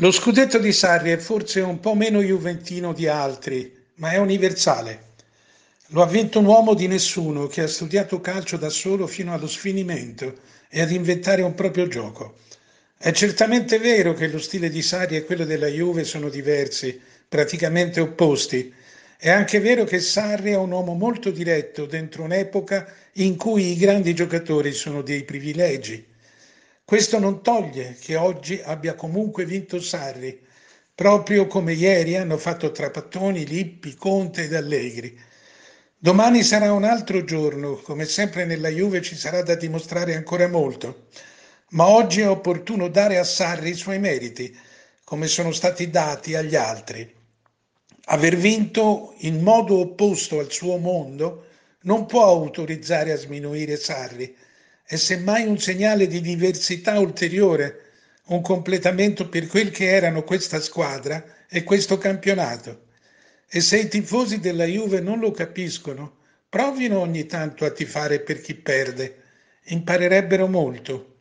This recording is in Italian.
Lo scudetto di Sarri è forse un po' meno juventino di altri, ma è universale. Lo ha vinto un uomo di nessuno che ha studiato calcio da solo fino allo sfinimento e ad inventare un proprio gioco. È certamente vero che lo stile di Sarri e quello della Juve sono diversi, praticamente opposti. È anche vero che Sarri è un uomo molto diretto dentro un'epoca in cui i grandi giocatori sono dei privilegi questo non toglie che oggi abbia comunque vinto Sarri, proprio come ieri hanno fatto Trapattoni, Lippi, Conte ed Allegri. Domani sarà un altro giorno, come sempre nella Juve ci sarà da dimostrare ancora molto, ma oggi è opportuno dare a Sarri i suoi meriti, come sono stati dati agli altri. Aver vinto in modo opposto al suo mondo non può autorizzare a sminuire Sarri, è semmai un segnale di diversità ulteriore, un completamento per quel che erano questa squadra e questo campionato. E se i tifosi della Juve non lo capiscono, provino ogni tanto a tifare per chi perde, imparerebbero molto.